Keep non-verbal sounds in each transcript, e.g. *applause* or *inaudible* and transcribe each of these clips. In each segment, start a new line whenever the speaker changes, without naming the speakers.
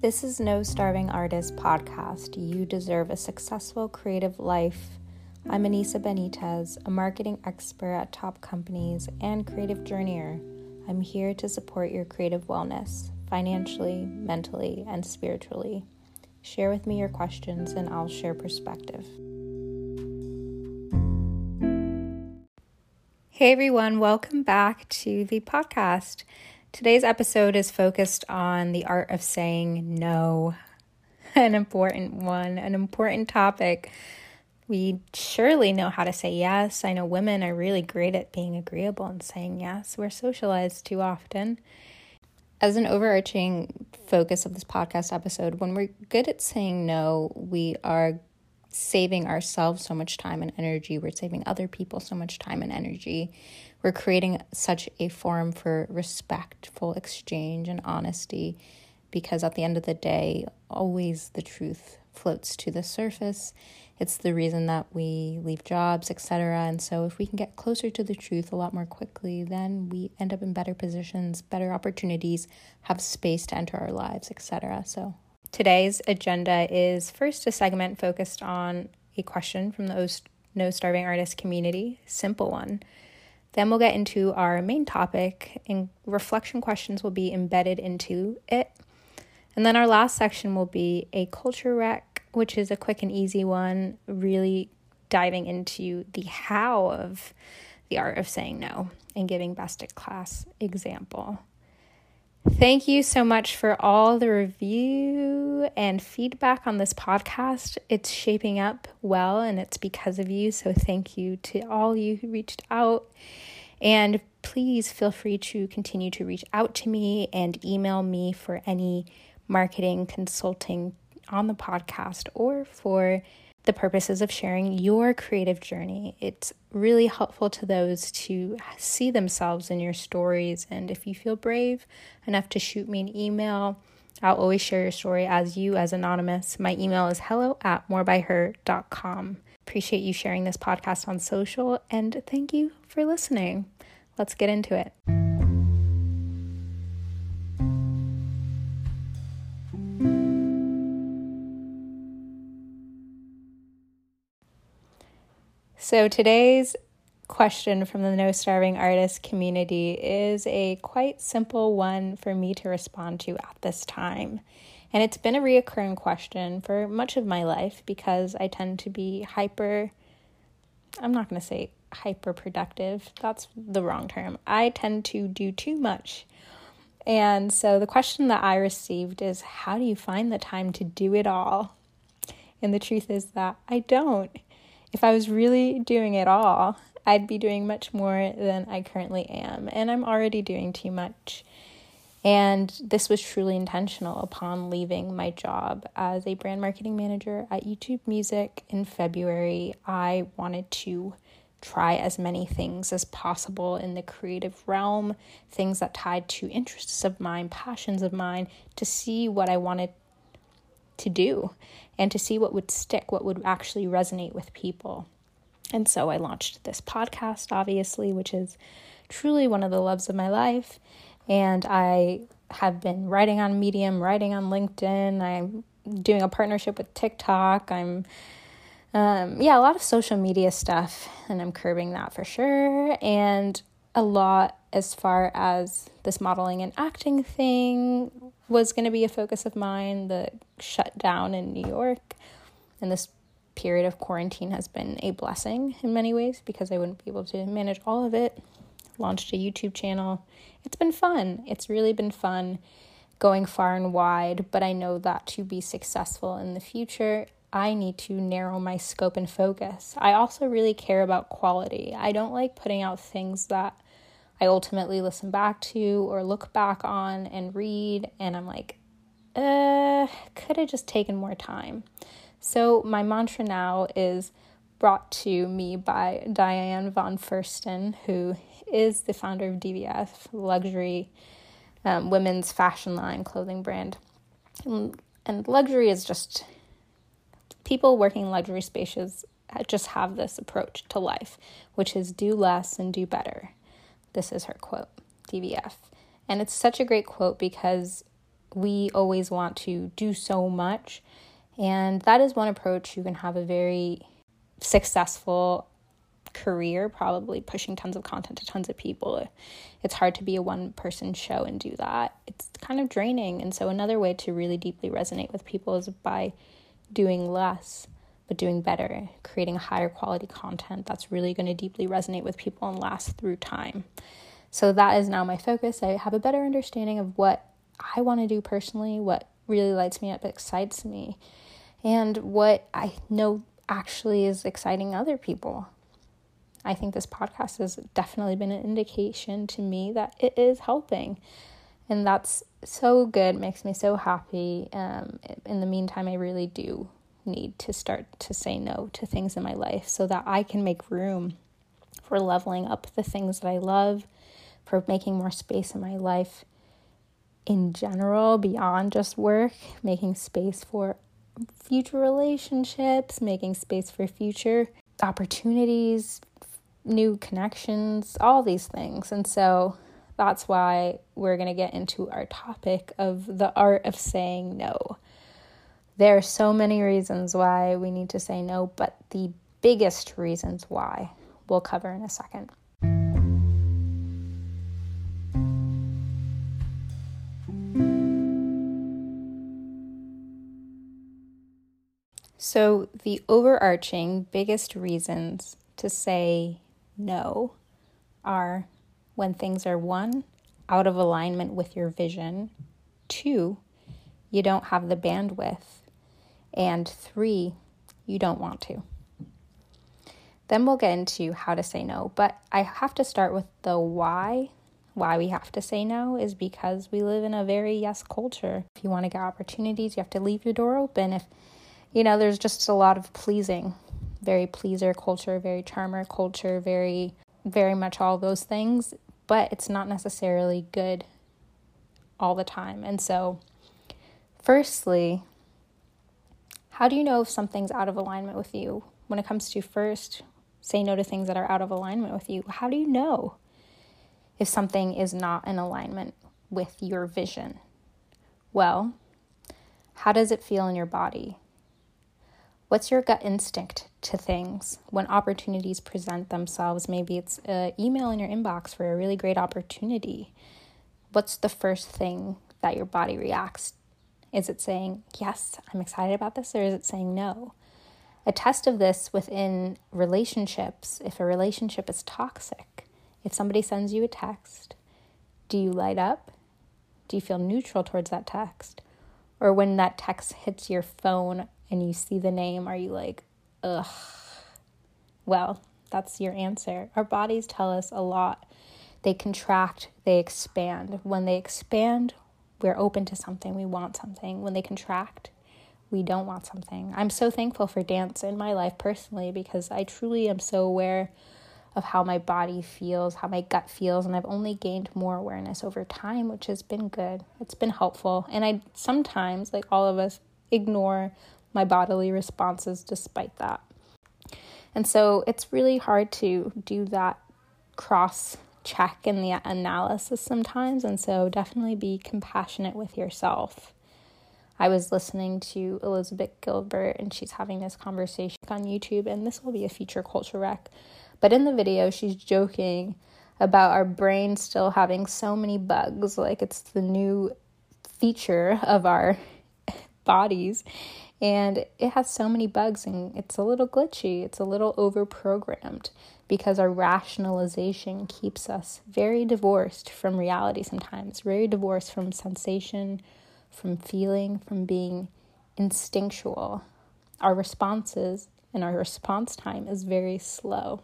This is No Starving Artist podcast. You deserve a successful creative life. I'm Anissa Benitez, a marketing expert at top companies and creative journeyer. I'm here to support your creative wellness financially, mentally, and spiritually. Share with me your questions and I'll share perspective. Hey everyone, welcome back to the podcast. Today's episode is focused on the art of saying no, an important one, an important topic. We surely know how to say yes. I know women are really great at being agreeable and saying yes. We're socialized too often. As an overarching focus of this podcast episode, when we're good at saying no, we are saving ourselves so much time and energy. We're saving other people so much time and energy we're creating such a forum for respectful exchange and honesty because at the end of the day, always the truth floats to the surface. It's the reason that we leave jobs, etc. And so, if we can get closer to the truth a lot more quickly, then we end up in better positions, better opportunities, have space to enter our lives, etc. So, today's agenda is first a segment focused on a question from the No Starving Artist community, simple one. Then we'll get into our main topic, and reflection questions will be embedded into it. And then our last section will be a culture rec, which is a quick and easy one, really diving into the how of the art of saying no and giving best in class example. Thank you so much for all the review and feedback on this podcast. It's shaping up well, and it's because of you. So, thank you to all you who reached out. And please feel free to continue to reach out to me and email me for any marketing consulting on the podcast or for the purposes of sharing your creative journey. It's really helpful to those to see themselves in your stories. And if you feel brave enough to shoot me an email, I'll always share your story as you, as anonymous. My email is hello at morebyher.com. Appreciate you sharing this podcast on social, and thank you for listening. Let's get into it. So today's question from the No Starving Artist community is a quite simple one for me to respond to at this time. And it's been a reoccurring question for much of my life because I tend to be hyper, I'm not going to say hyper productive. That's the wrong term. I tend to do too much. And so the question that I received is how do you find the time to do it all? And the truth is that I don't if I was really doing it all, I'd be doing much more than I currently am. And I'm already doing too much. And this was truly intentional upon leaving my job as a brand marketing manager at YouTube Music in February. I wanted to try as many things as possible in the creative realm, things that tied to interests of mine, passions of mine, to see what I wanted to do and to see what would stick, what would actually resonate with people. And so I launched this podcast, obviously, which is truly one of the loves of my life. And I have been writing on Medium, writing on LinkedIn. I'm doing a partnership with TikTok. I'm, um, yeah, a lot of social media stuff, and I'm curbing that for sure. And a lot as far as this modeling and acting thing was going to be a focus of mine. The shutdown in New York and this period of quarantine has been a blessing in many ways because I wouldn't be able to manage all of it. Launched a YouTube channel. It's been fun. It's really been fun going far and wide, but I know that to be successful in the future, I need to narrow my scope and focus. I also really care about quality. I don't like putting out things that I ultimately listen back to or look back on and read, and I'm like, uh, could have just taken more time. So, my mantra now is brought to me by Diane von Fursten, who is the founder of DVF, luxury um, women's fashion line clothing brand. And, and luxury is just people working luxury spaces just have this approach to life, which is do less and do better. This is her quote, DVF. And it's such a great quote because we always want to do so much. And that is one approach you can have a very successful career, probably pushing tons of content to tons of people. It's hard to be a one person show and do that. It's kind of draining. And so, another way to really deeply resonate with people is by doing less, but doing better, creating higher quality content that's really going to deeply resonate with people and last through time. So, that is now my focus. I have a better understanding of what I want to do personally, what really lights me up, excites me, and what I know actually is exciting other people. I think this podcast has definitely been an indication to me that it is helping. And that's so good, makes me so happy. Um, in the meantime, I really do need to start to say no to things in my life so that I can make room for leveling up the things that I love, for making more space in my life in general, beyond just work, making space for future relationships, making space for future opportunities, new connections, all these things. And so that's why we're going to get into our topic of the art of saying no. There are so many reasons why we need to say no, but the biggest reasons why we'll cover in a second. So, the overarching biggest reasons to say no are when things are one, out of alignment with your vision, two, you don't have the bandwidth, and three, you don't want to. Then we'll get into how to say no, but I have to start with the why. Why we have to say no is because we live in a very yes culture. If you want to get opportunities, you have to leave your door open. If you know, there's just a lot of pleasing very pleaser culture, very charmer culture, very, very much all those things, but it's not necessarily good all the time. And so, firstly, how do you know if something's out of alignment with you? When it comes to first, say no to things that are out of alignment with you. How do you know if something is not in alignment with your vision? Well, how does it feel in your body? What's your gut instinct to things when opportunities present themselves? Maybe it's an email in your inbox for a really great opportunity. What's the first thing that your body reacts? Is it saying, Yes, I'm excited about this, or is it saying no? A test of this within relationships, if a relationship is toxic, if somebody sends you a text, do you light up? Do you feel neutral towards that text? Or when that text hits your phone, and you see the name, are you like, ugh? Well, that's your answer. Our bodies tell us a lot. They contract, they expand. When they expand, we're open to something, we want something. When they contract, we don't want something. I'm so thankful for dance in my life personally because I truly am so aware of how my body feels, how my gut feels, and I've only gained more awareness over time, which has been good. It's been helpful. And I sometimes, like all of us, ignore my bodily responses despite that. And so it's really hard to do that cross check in the analysis sometimes. And so definitely be compassionate with yourself. I was listening to Elizabeth Gilbert and she's having this conversation on YouTube, and this will be a future culture rec. But in the video, she's joking about our brain still having so many bugs, like it's the new feature of our *laughs* bodies and it has so many bugs and it's a little glitchy, it's a little over programmed because our rationalization keeps us very divorced from reality sometimes, very divorced from sensation, from feeling, from being instinctual. Our responses and our response time is very slow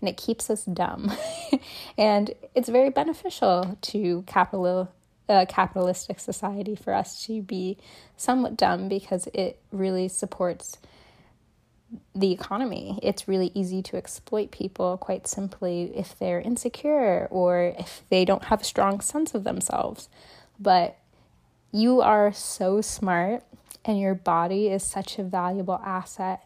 and it keeps us dumb. *laughs* and it's very beneficial to capital a capitalistic society for us to be somewhat dumb because it really supports the economy. It's really easy to exploit people quite simply if they're insecure or if they don't have a strong sense of themselves. But you are so smart and your body is such a valuable asset.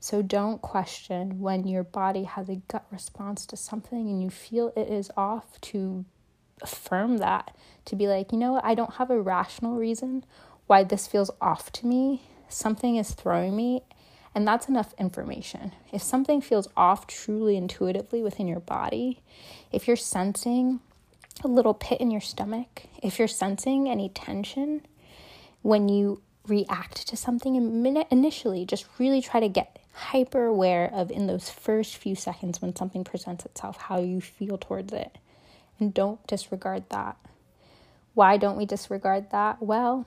So don't question when your body has a gut response to something and you feel it is off to affirm that, to be like, you know what, I don't have a rational reason why this feels off to me. Something is throwing me, and that's enough information. If something feels off truly intuitively within your body, if you're sensing a little pit in your stomach, if you're sensing any tension when you react to something initially, just really try to get hyper aware of in those first few seconds when something presents itself, how you feel towards it. And don't disregard that. Why don't we disregard that? Well,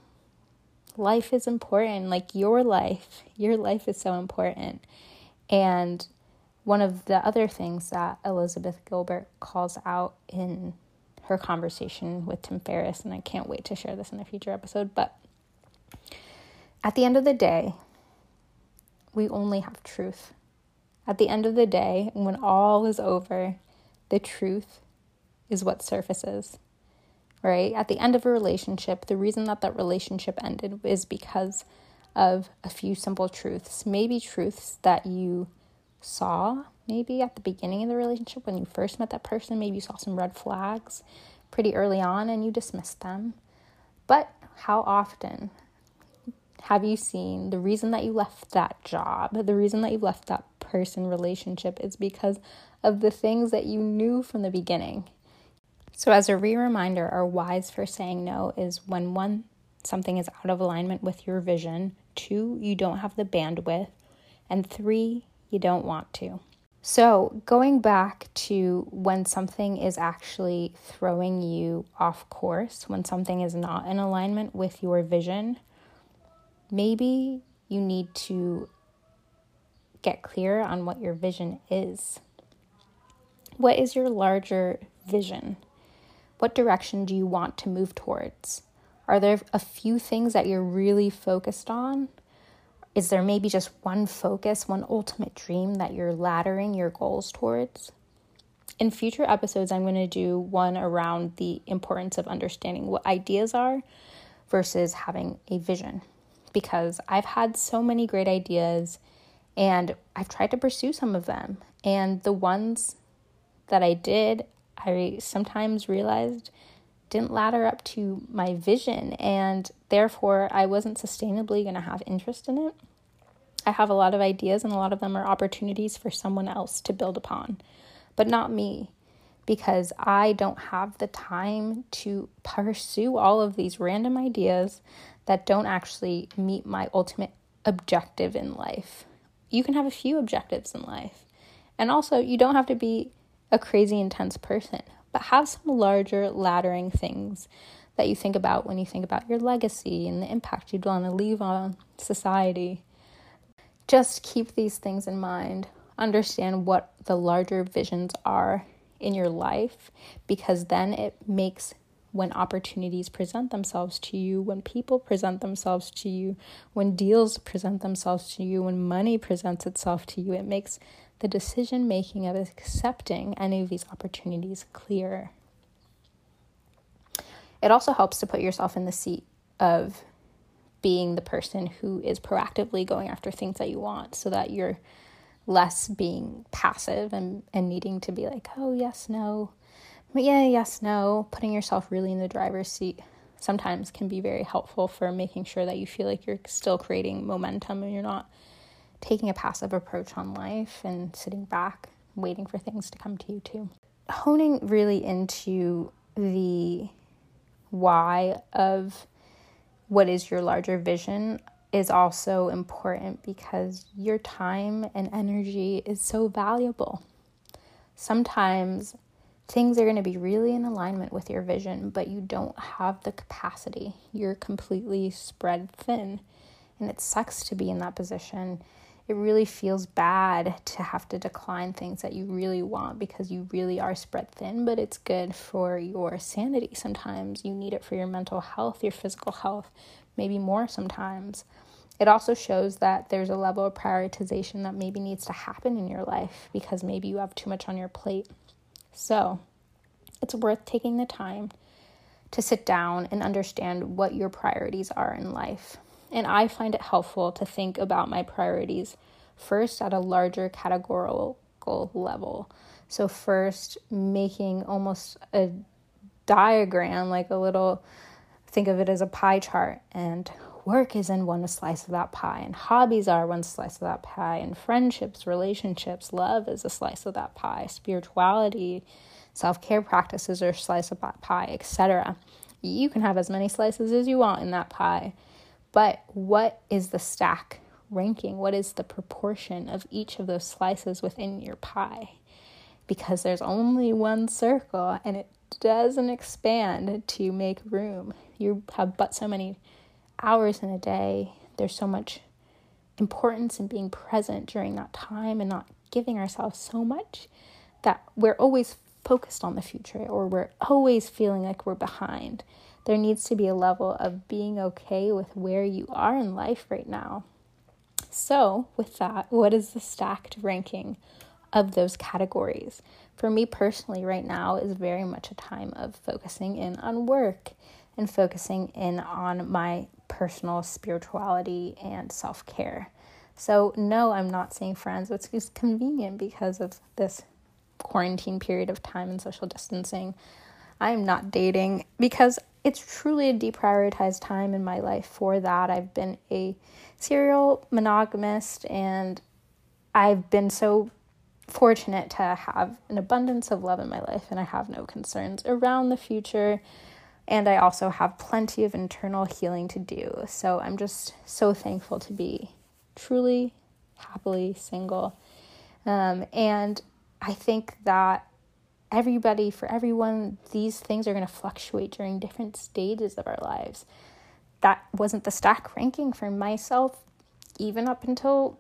life is important. Like your life, your life is so important. And one of the other things that Elizabeth Gilbert calls out in her conversation with Tim Ferriss, and I can't wait to share this in a future episode, but at the end of the day, we only have truth. At the end of the day, when all is over, the truth is what surfaces right? At the end of a relationship, the reason that that relationship ended is because of a few simple truths. Maybe truths that you saw, maybe at the beginning of the relationship when you first met that person, maybe you saw some red flags pretty early on and you dismissed them. But how often have you seen the reason that you left that job, the reason that you left that person relationship is because of the things that you knew from the beginning? So, as a re reminder, our whys for saying no is when one, something is out of alignment with your vision, two, you don't have the bandwidth, and three, you don't want to. So, going back to when something is actually throwing you off course, when something is not in alignment with your vision, maybe you need to get clear on what your vision is. What is your larger vision? What direction do you want to move towards? Are there a few things that you're really focused on? Is there maybe just one focus, one ultimate dream that you're laddering your goals towards? In future episodes, I'm going to do one around the importance of understanding what ideas are versus having a vision. Because I've had so many great ideas and I've tried to pursue some of them. And the ones that I did, I sometimes realized didn't ladder up to my vision, and therefore I wasn't sustainably going to have interest in it. I have a lot of ideas, and a lot of them are opportunities for someone else to build upon, but not me, because I don't have the time to pursue all of these random ideas that don't actually meet my ultimate objective in life. You can have a few objectives in life, and also you don't have to be a crazy intense person, but have some larger laddering things that you think about when you think about your legacy and the impact you'd want to leave on society. Just keep these things in mind. Understand what the larger visions are in your life because then it makes when opportunities present themselves to you, when people present themselves to you, when deals present themselves to you, when money presents itself to you, it makes the decision making of accepting any of these opportunities clearer. It also helps to put yourself in the seat of being the person who is proactively going after things that you want so that you're less being passive and, and needing to be like, oh, yes, no, yeah, yes, no. Putting yourself really in the driver's seat sometimes can be very helpful for making sure that you feel like you're still creating momentum and you're not taking a passive approach on life and sitting back, waiting for things to come to you too. Honing really into the why of what is your larger vision is also important because your time and energy is so valuable. Sometimes things are going to be really in alignment with your vision, but you don't have the capacity. You're completely spread thin. And it sucks to be in that position it really feels bad to have to decline things that you really want because you really are spread thin, but it's good for your sanity sometimes. You need it for your mental health, your physical health, maybe more sometimes. It also shows that there's a level of prioritization that maybe needs to happen in your life because maybe you have too much on your plate. So, it's worth taking the time to sit down and understand what your priorities are in life. And I find it helpful to think about my priorities first at a larger categorical level. So, first, making almost a diagram, like a little, think of it as a pie chart. And work is in one slice of that pie, and hobbies are one slice of that pie, and friendships, relationships, love is a slice of that pie, spirituality, self care practices are a slice of that pie, etc. You can have as many slices as you want in that pie. But what is the stack ranking? What is the proportion of each of those slices within your pie? Because there's only one circle and it doesn't expand to make room. You have but so many hours in a day. There's so much importance in being present during that time and not giving ourselves so much that we're always focused on the future or we're always feeling like we're behind. There needs to be a level of being okay with where you are in life right now. So, with that, what is the stacked ranking of those categories? For me personally, right now is very much a time of focusing in on work and focusing in on my personal spirituality and self care. So, no, I'm not seeing friends. It's just convenient because of this quarantine period of time and social distancing. I am not dating because it's truly a deprioritized time in my life for that. I've been a serial monogamist and I've been so fortunate to have an abundance of love in my life and I have no concerns around the future. And I also have plenty of internal healing to do. So I'm just so thankful to be truly happily single. Um, and I think that everybody, for everyone, these things are going to fluctuate during different stages of our lives. That wasn't the stack ranking for myself, even up until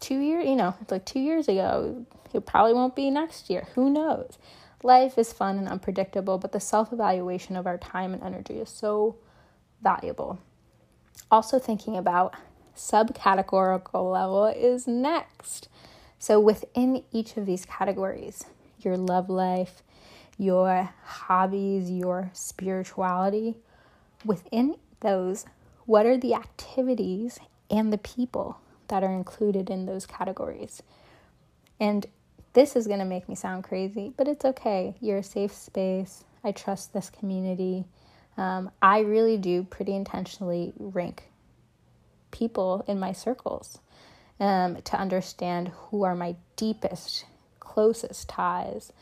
two years, you know, like two years ago. It probably won't be next year. Who knows? Life is fun and unpredictable, but the self evaluation of our time and energy is so valuable. Also, thinking about subcategorical level is next. So, within each of these categories, your love life, your hobbies, your spirituality, within those, what are the activities and the people that are included in those categories? And this is going to make me sound crazy, but it's okay. You're a safe space. I trust this community. Um, I really do pretty intentionally rank people in my circles um, to understand who are my deepest, closest ties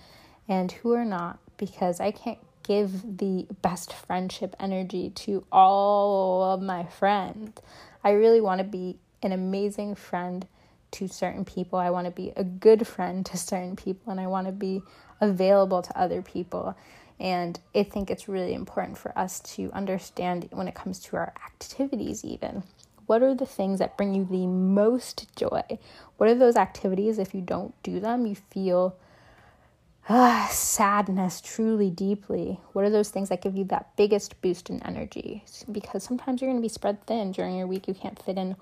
and who are not, because I can't give the best friendship energy to all of my friends. I really want to be an amazing friend to certain people. I want to be a good friend to certain people, and I want to be available to other people. And I think it's really important for us to understand when it comes to our activities, even what are the things that bring you the most joy? What are those activities, if you don't do them, you feel uh, sadness truly deeply? What are those things that give you that biggest boost in energy? Because sometimes you're going to be spread thin during your week. You can't fit in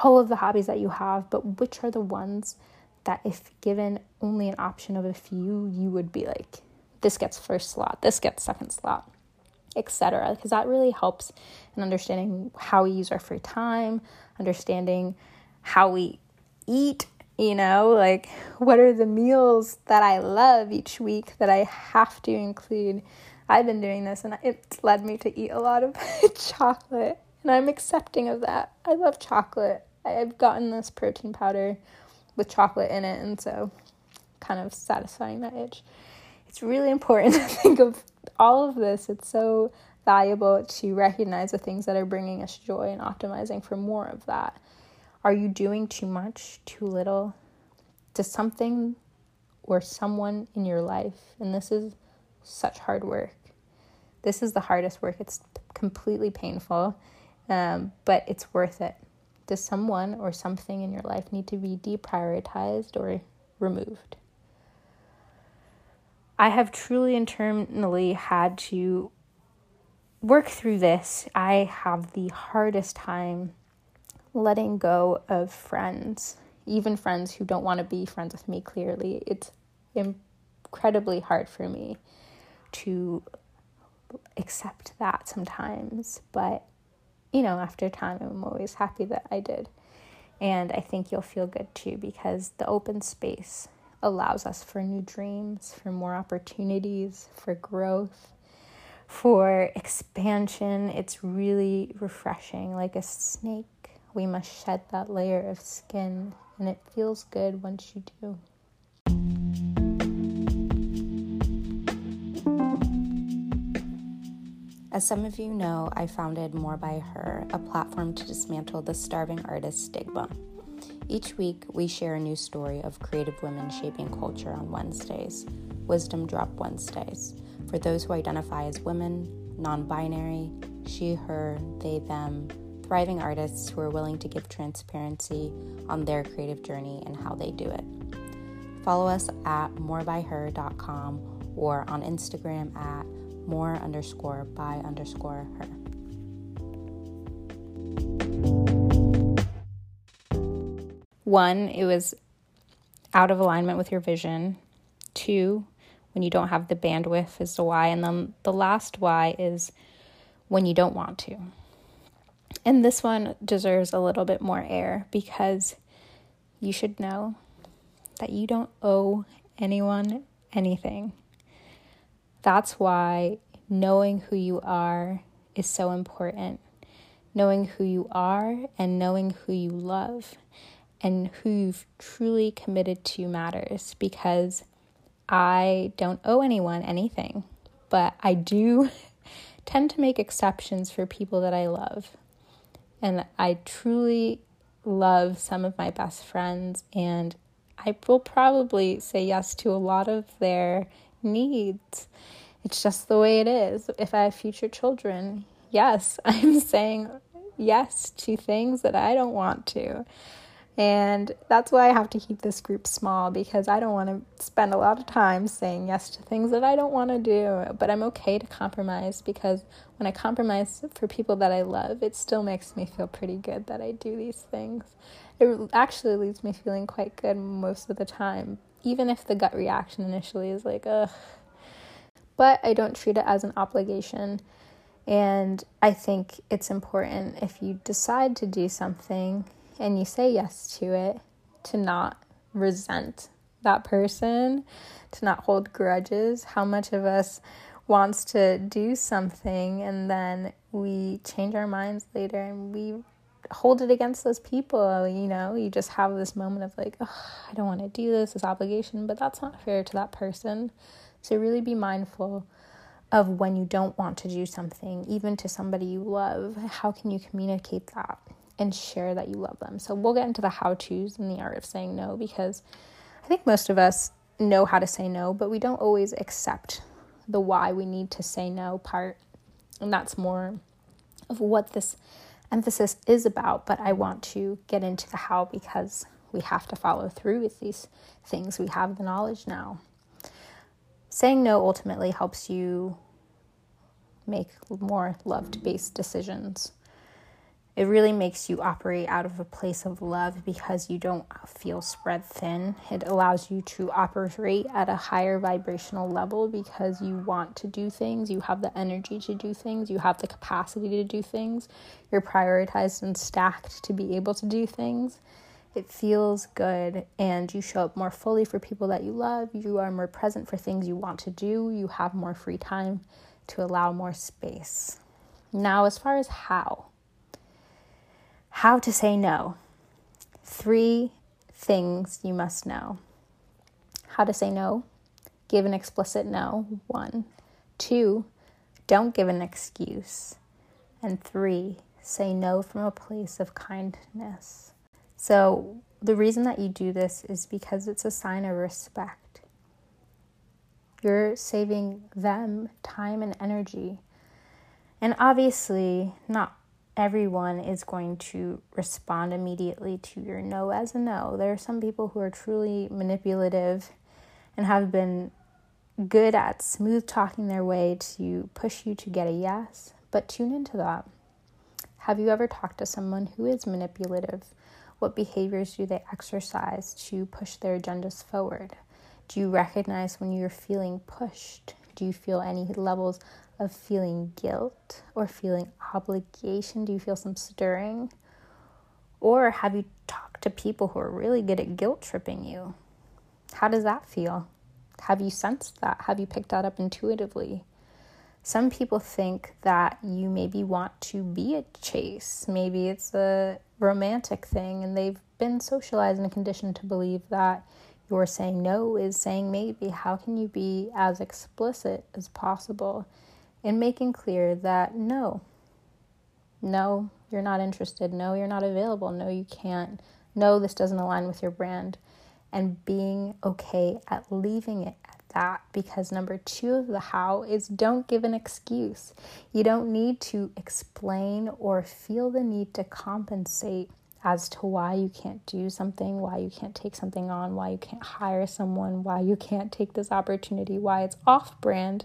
all of the hobbies that you have, but which are the ones that, if given only an option of a few, you would be like, this gets first slot, this gets second slot? Etc. Because that really helps in understanding how we use our free time, understanding how we eat, you know, like what are the meals that I love each week that I have to include. I've been doing this and it's led me to eat a lot of *laughs* chocolate, and I'm accepting of that. I love chocolate. I've gotten this protein powder with chocolate in it, and so kind of satisfying that itch. It's really important *laughs* to think of all of this, it's so valuable to recognize the things that are bringing us joy and optimizing for more of that. Are you doing too much, too little? to something or someone in your life? And this is such hard work. This is the hardest work. It's completely painful, um, but it's worth it. Does someone or something in your life need to be deprioritized or removed? I have truly internally had to work through this. I have the hardest time letting go of friends, even friends who don't want to be friends with me clearly. It's incredibly hard for me to accept that sometimes, but you know, after time, I'm always happy that I did. And I think you'll feel good too because the open space allows us for new dreams, for more opportunities, for growth. for expansion. It's really refreshing. Like a snake, we must shed that layer of skin, and it feels good once you do. As some of you know, I founded More by Her, a platform to dismantle the starving artist stigma. Each week, we share a new story of creative women shaping culture on Wednesdays, Wisdom Drop Wednesdays, for those who identify as women, non binary, she, her, they, them, thriving artists who are willing to give transparency on their creative journey and how they do it. Follow us at morebyher.com or on Instagram at more underscore by underscore her. One, it was out of alignment with your vision. Two, when you don't have the bandwidth is the why. And then the last why is when you don't want to. And this one deserves a little bit more air because you should know that you don't owe anyone anything. That's why knowing who you are is so important. Knowing who you are and knowing who you love and who you've truly committed to matters because I don't owe anyone anything, but I do *laughs* tend to make exceptions for people that I love. And I truly love some of my best friends, and I will probably say yes to a lot of their needs. It's just the way it is. If I have future children, yes, *laughs* I'm saying yes to things that I don't want to. And that's why I have to keep this group small because I don't want to spend a lot of time saying yes to things that I don't want to do. But I'm okay to compromise because when I compromise for people that I love, it still makes me feel pretty good that I do these things. It actually leaves me feeling quite good most of the time, even if the gut reaction initially is like, ugh. But I don't treat it as an obligation. And I think it's important if you decide to do something and you say yes to it, to not resent that person, to not hold grudges. How much of us wants to do something and then we change our minds later and we hold it against those people, you know, you just have this moment of like, oh, I don't want to do this, this obligation, but that's not fair to that person. So really be mindful of when you don't want to do something, even to somebody you love. How can you communicate that? And share that you love them. So we'll get into the how to's and the art of saying no because I think most of us know how to say no, but we don't always accept the why we need to say no part. And that's more of what this emphasis is about. But I want to get into the how because we have to follow through with these things. We have the knowledge now. Saying no ultimately helps you make more love based decisions it really makes you operate out of a place of love because you don't feel spread thin. It allows you to operate at a higher vibrational level because you want to do things, you have the energy to do things, you have the capacity to do things, you're prioritized and stacked to be able to do things. It feels good, and you show up more fully for people that you love. You are more present for things you want to do. You have more free time to allow more space. Now, as far as how, how to say no. Three things you must know. How to say no. Give an explicit no. One. Two, don't give an excuse. And three, say no from a place of kindness. So, the reason that you do this is because it's a sign of respect. You're saving them time and energy. And obviously, not everyone is going to respond immediately to your no as a no. There are some people who are truly manipulative and have been good at smooth talking their way to push you to get a yes, but tune into that. Have you ever talked to someone who is manipulative? What behaviors do they exercise to push their agendas forward? Do you recognize when you're feeling pushed? Do you feel any levels of feeling guilt or feeling obligation? Do you feel some stirring? Or have you talked to people who are really good at guilt tripping you? How does that feel? Have you sensed that? Have you picked that up intuitively? Some people think that you maybe want to be a chase. Maybe it's a romantic thing, and they've been socialized and conditioned to believe that your saying no is saying maybe. How can you be as explicit as possible in making clear that no, no, you're not interested. No, you're not available. No, you can't. No, this doesn't align with your brand. And being okay at leaving it at that. Because number two of the how is don't give an excuse. You don't need to explain or feel the need to compensate as to why you can't do something, why you can't take something on, why you can't hire someone, why you can't take this opportunity, why it's off brand.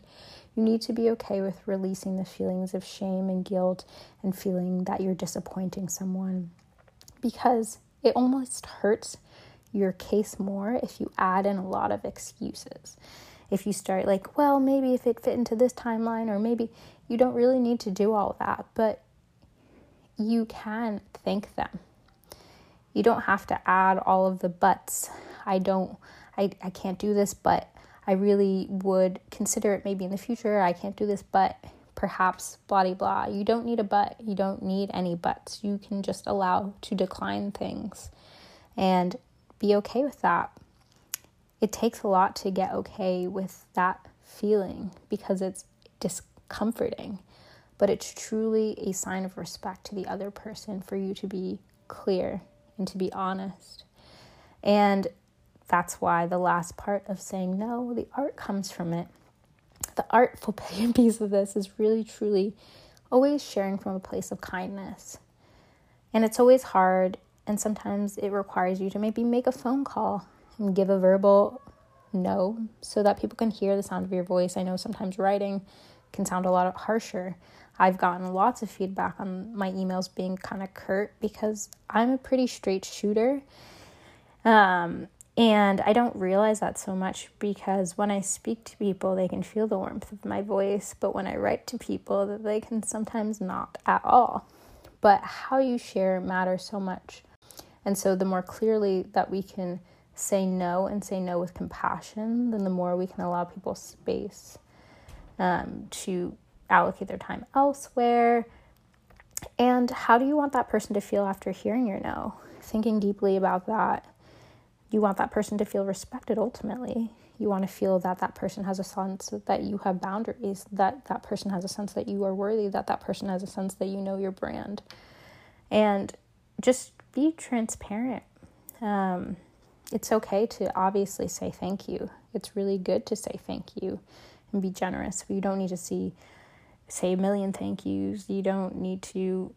You need to be okay with releasing the feelings of shame and guilt and feeling that you're disappointing someone because it almost hurts your case more if you add in a lot of excuses. If you start like, well, maybe if it fit into this timeline, or maybe you don't really need to do all that, but you can thank them. You don't have to add all of the buts. I don't, I, I can't do this, but I really would consider it maybe in the future. I can't do this, but perhaps blah blah blah. You don't need a but. You don't need any buts. You can just allow to decline things and be okay with that. It takes a lot to get okay with that feeling because it's discomforting, but it's truly a sign of respect to the other person for you to be clear and to be honest. And that's why the last part of saying no, the art comes from it. The artful *laughs* piece of this is really, truly always sharing from a place of kindness. And it's always hard, and sometimes it requires you to maybe make a phone call and give a verbal no so that people can hear the sound of your voice. I know sometimes writing can sound a lot harsher. I've gotten lots of feedback on my emails being kind of curt because I'm a pretty straight shooter. Um, and I don't realize that so much because when I speak to people, they can feel the warmth of my voice, but when I write to people, they can sometimes not at all. But how you share matters so much. And so the more clearly that we can say no and say no with compassion, then the more we can allow people space um, to allocate their time elsewhere. And how do you want that person to feel after hearing your no? Thinking deeply about that you want that person to feel respected ultimately. You want to feel that that person has a sense that you have boundaries that that person has a sense that you are worthy that that person has a sense that you know your brand. And just be transparent. Um, it's okay to obviously say thank you. It's really good to say thank you and be generous. You don't need to see say a million thank yous. You don't need to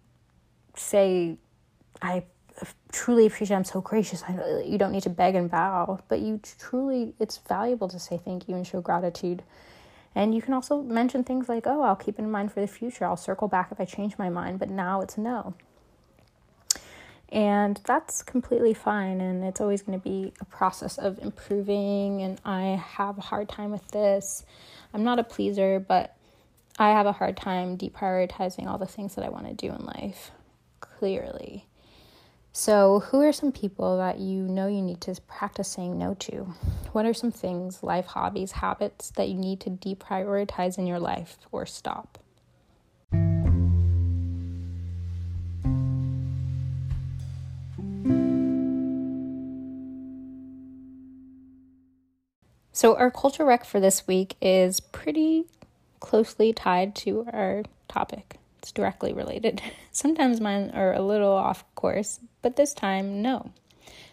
say i truly appreciate i'm so gracious. I, you don't need to beg and bow but you truly it's valuable to say thank you and show gratitude. And you can also mention things like oh i'll keep in mind for the future. I'll circle back if i change my mind but now it's no. And that's completely fine and it's always going to be a process of improving and i have a hard time with this. I'm not a pleaser but i have a hard time deprioritizing all the things that i want to do in life clearly so, who are some people that you know you need to practice saying no to? What are some things, life hobbies, habits that you need to deprioritize in your life or stop? So, our culture rec for this week is pretty closely tied to our topic it's directly related. *laughs* Sometimes mine are a little off course, but this time, no.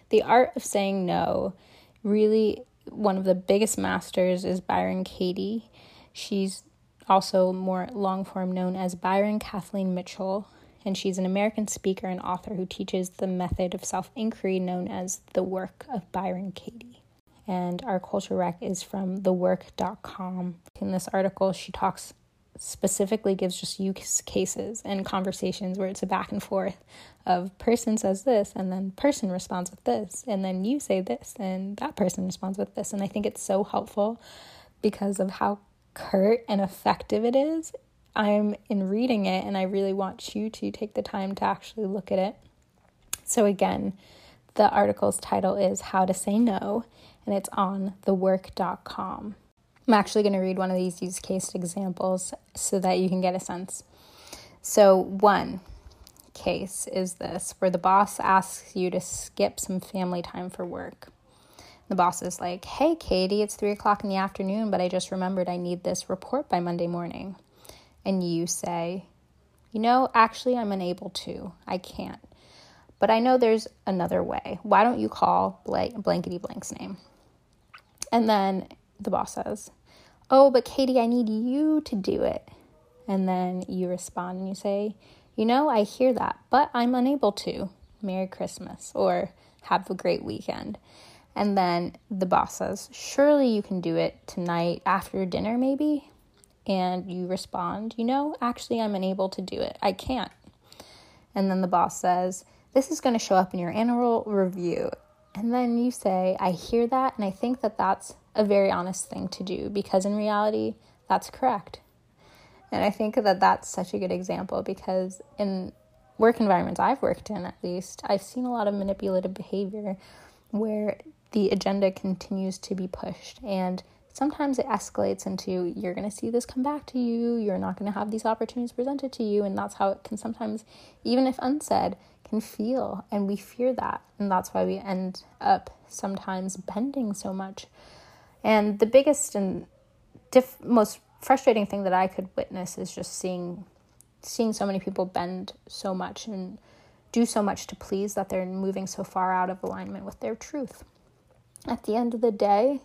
The art of saying no, really, one of the biggest masters is Byron Katie. She's also more long form known as Byron Kathleen Mitchell, and she's an American speaker and author who teaches the method of self inquiry known as the work of Byron Katie. And our culture rec is from thework.com. In this article, she talks specifically gives just use cases and conversations where it's a back and forth of person says this and then person responds with this and then you say this and that person responds with this. And i think it's so helpful because of how curt and effective it is. I'm in reading it and i really want you to take the time to actually look at it. So again the article's title is how to say no and it's on thework.com I'm actually going to read one of these use case examples so that you can get a sense. So, one case is this where the boss asks you to skip some family time for work. The boss is like, Hey, Katie, it's three o'clock in the afternoon, but I just remembered I need this report by Monday morning. And you say, You know, actually, I'm unable to. I can't. But I know there's another way. Why don't you call blank, blankety blank's name? And then the boss says, Oh, but Katie, I need you to do it. And then you respond and you say, You know, I hear that, but I'm unable to. Merry Christmas or have a great weekend. And then the boss says, Surely you can do it tonight after dinner, maybe? And you respond, You know, actually, I'm unable to do it. I can't. And then the boss says, This is going to show up in your annual review. And then you say, I hear that, and I think that that's a very honest thing to do because in reality, that's correct. And I think that that's such a good example because in work environments I've worked in, at least, I've seen a lot of manipulative behavior where the agenda continues to be pushed. And sometimes it escalates into you're going to see this come back to you, you're not going to have these opportunities presented to you. And that's how it can sometimes, even if unsaid, can feel. And we fear that. And that's why we end up sometimes bending so much and the biggest and diff- most frustrating thing that I could witness is just seeing seeing so many people bend so much and do so much to please that they're moving so far out of alignment with their truth. At the end of the day,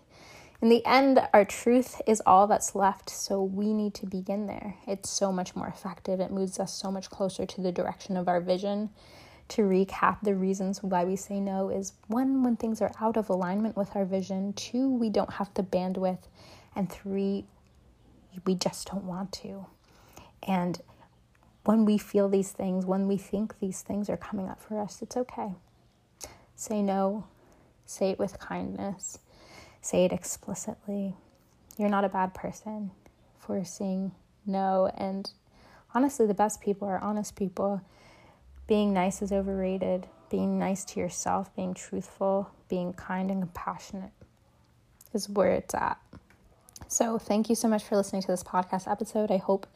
in the end, our truth is all that's left, so we need to begin there. It's so much more effective. It moves us so much closer to the direction of our vision to recap the reasons why we say no is one, when things are out of alignment with our vision, two, we don't have the bandwidth, and three, we just don't want to. And when we feel these things, when we think these things are coming up for us, it's okay. Say no, say it with kindness, say it explicitly. You're not a bad person for saying no. And honestly, the best people are honest people being nice is overrated. Being nice to yourself, being truthful, being kind and compassionate is where it's at. So, thank you so much for listening to this podcast episode. I hope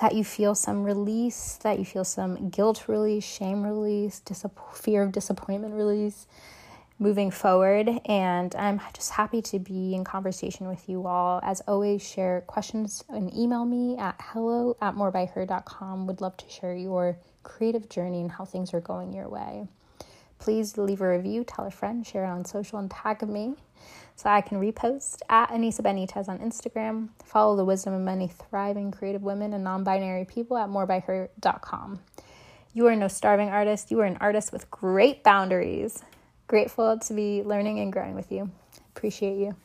that you feel some release, that you feel some guilt release, shame release, dis- fear of disappointment release moving forward. And I'm just happy to be in conversation with you all. As always, share questions and email me at hello at morebyher.com. Would love to share your creative journey and how things are going your way. Please leave a review, tell a friend, share it on social, and tag me so I can repost at Anisa Benitez on Instagram. Follow the wisdom of many thriving creative women and non binary people at morebyher.com. You are no starving artist, you are an artist with great boundaries. Grateful to be learning and growing with you. Appreciate you.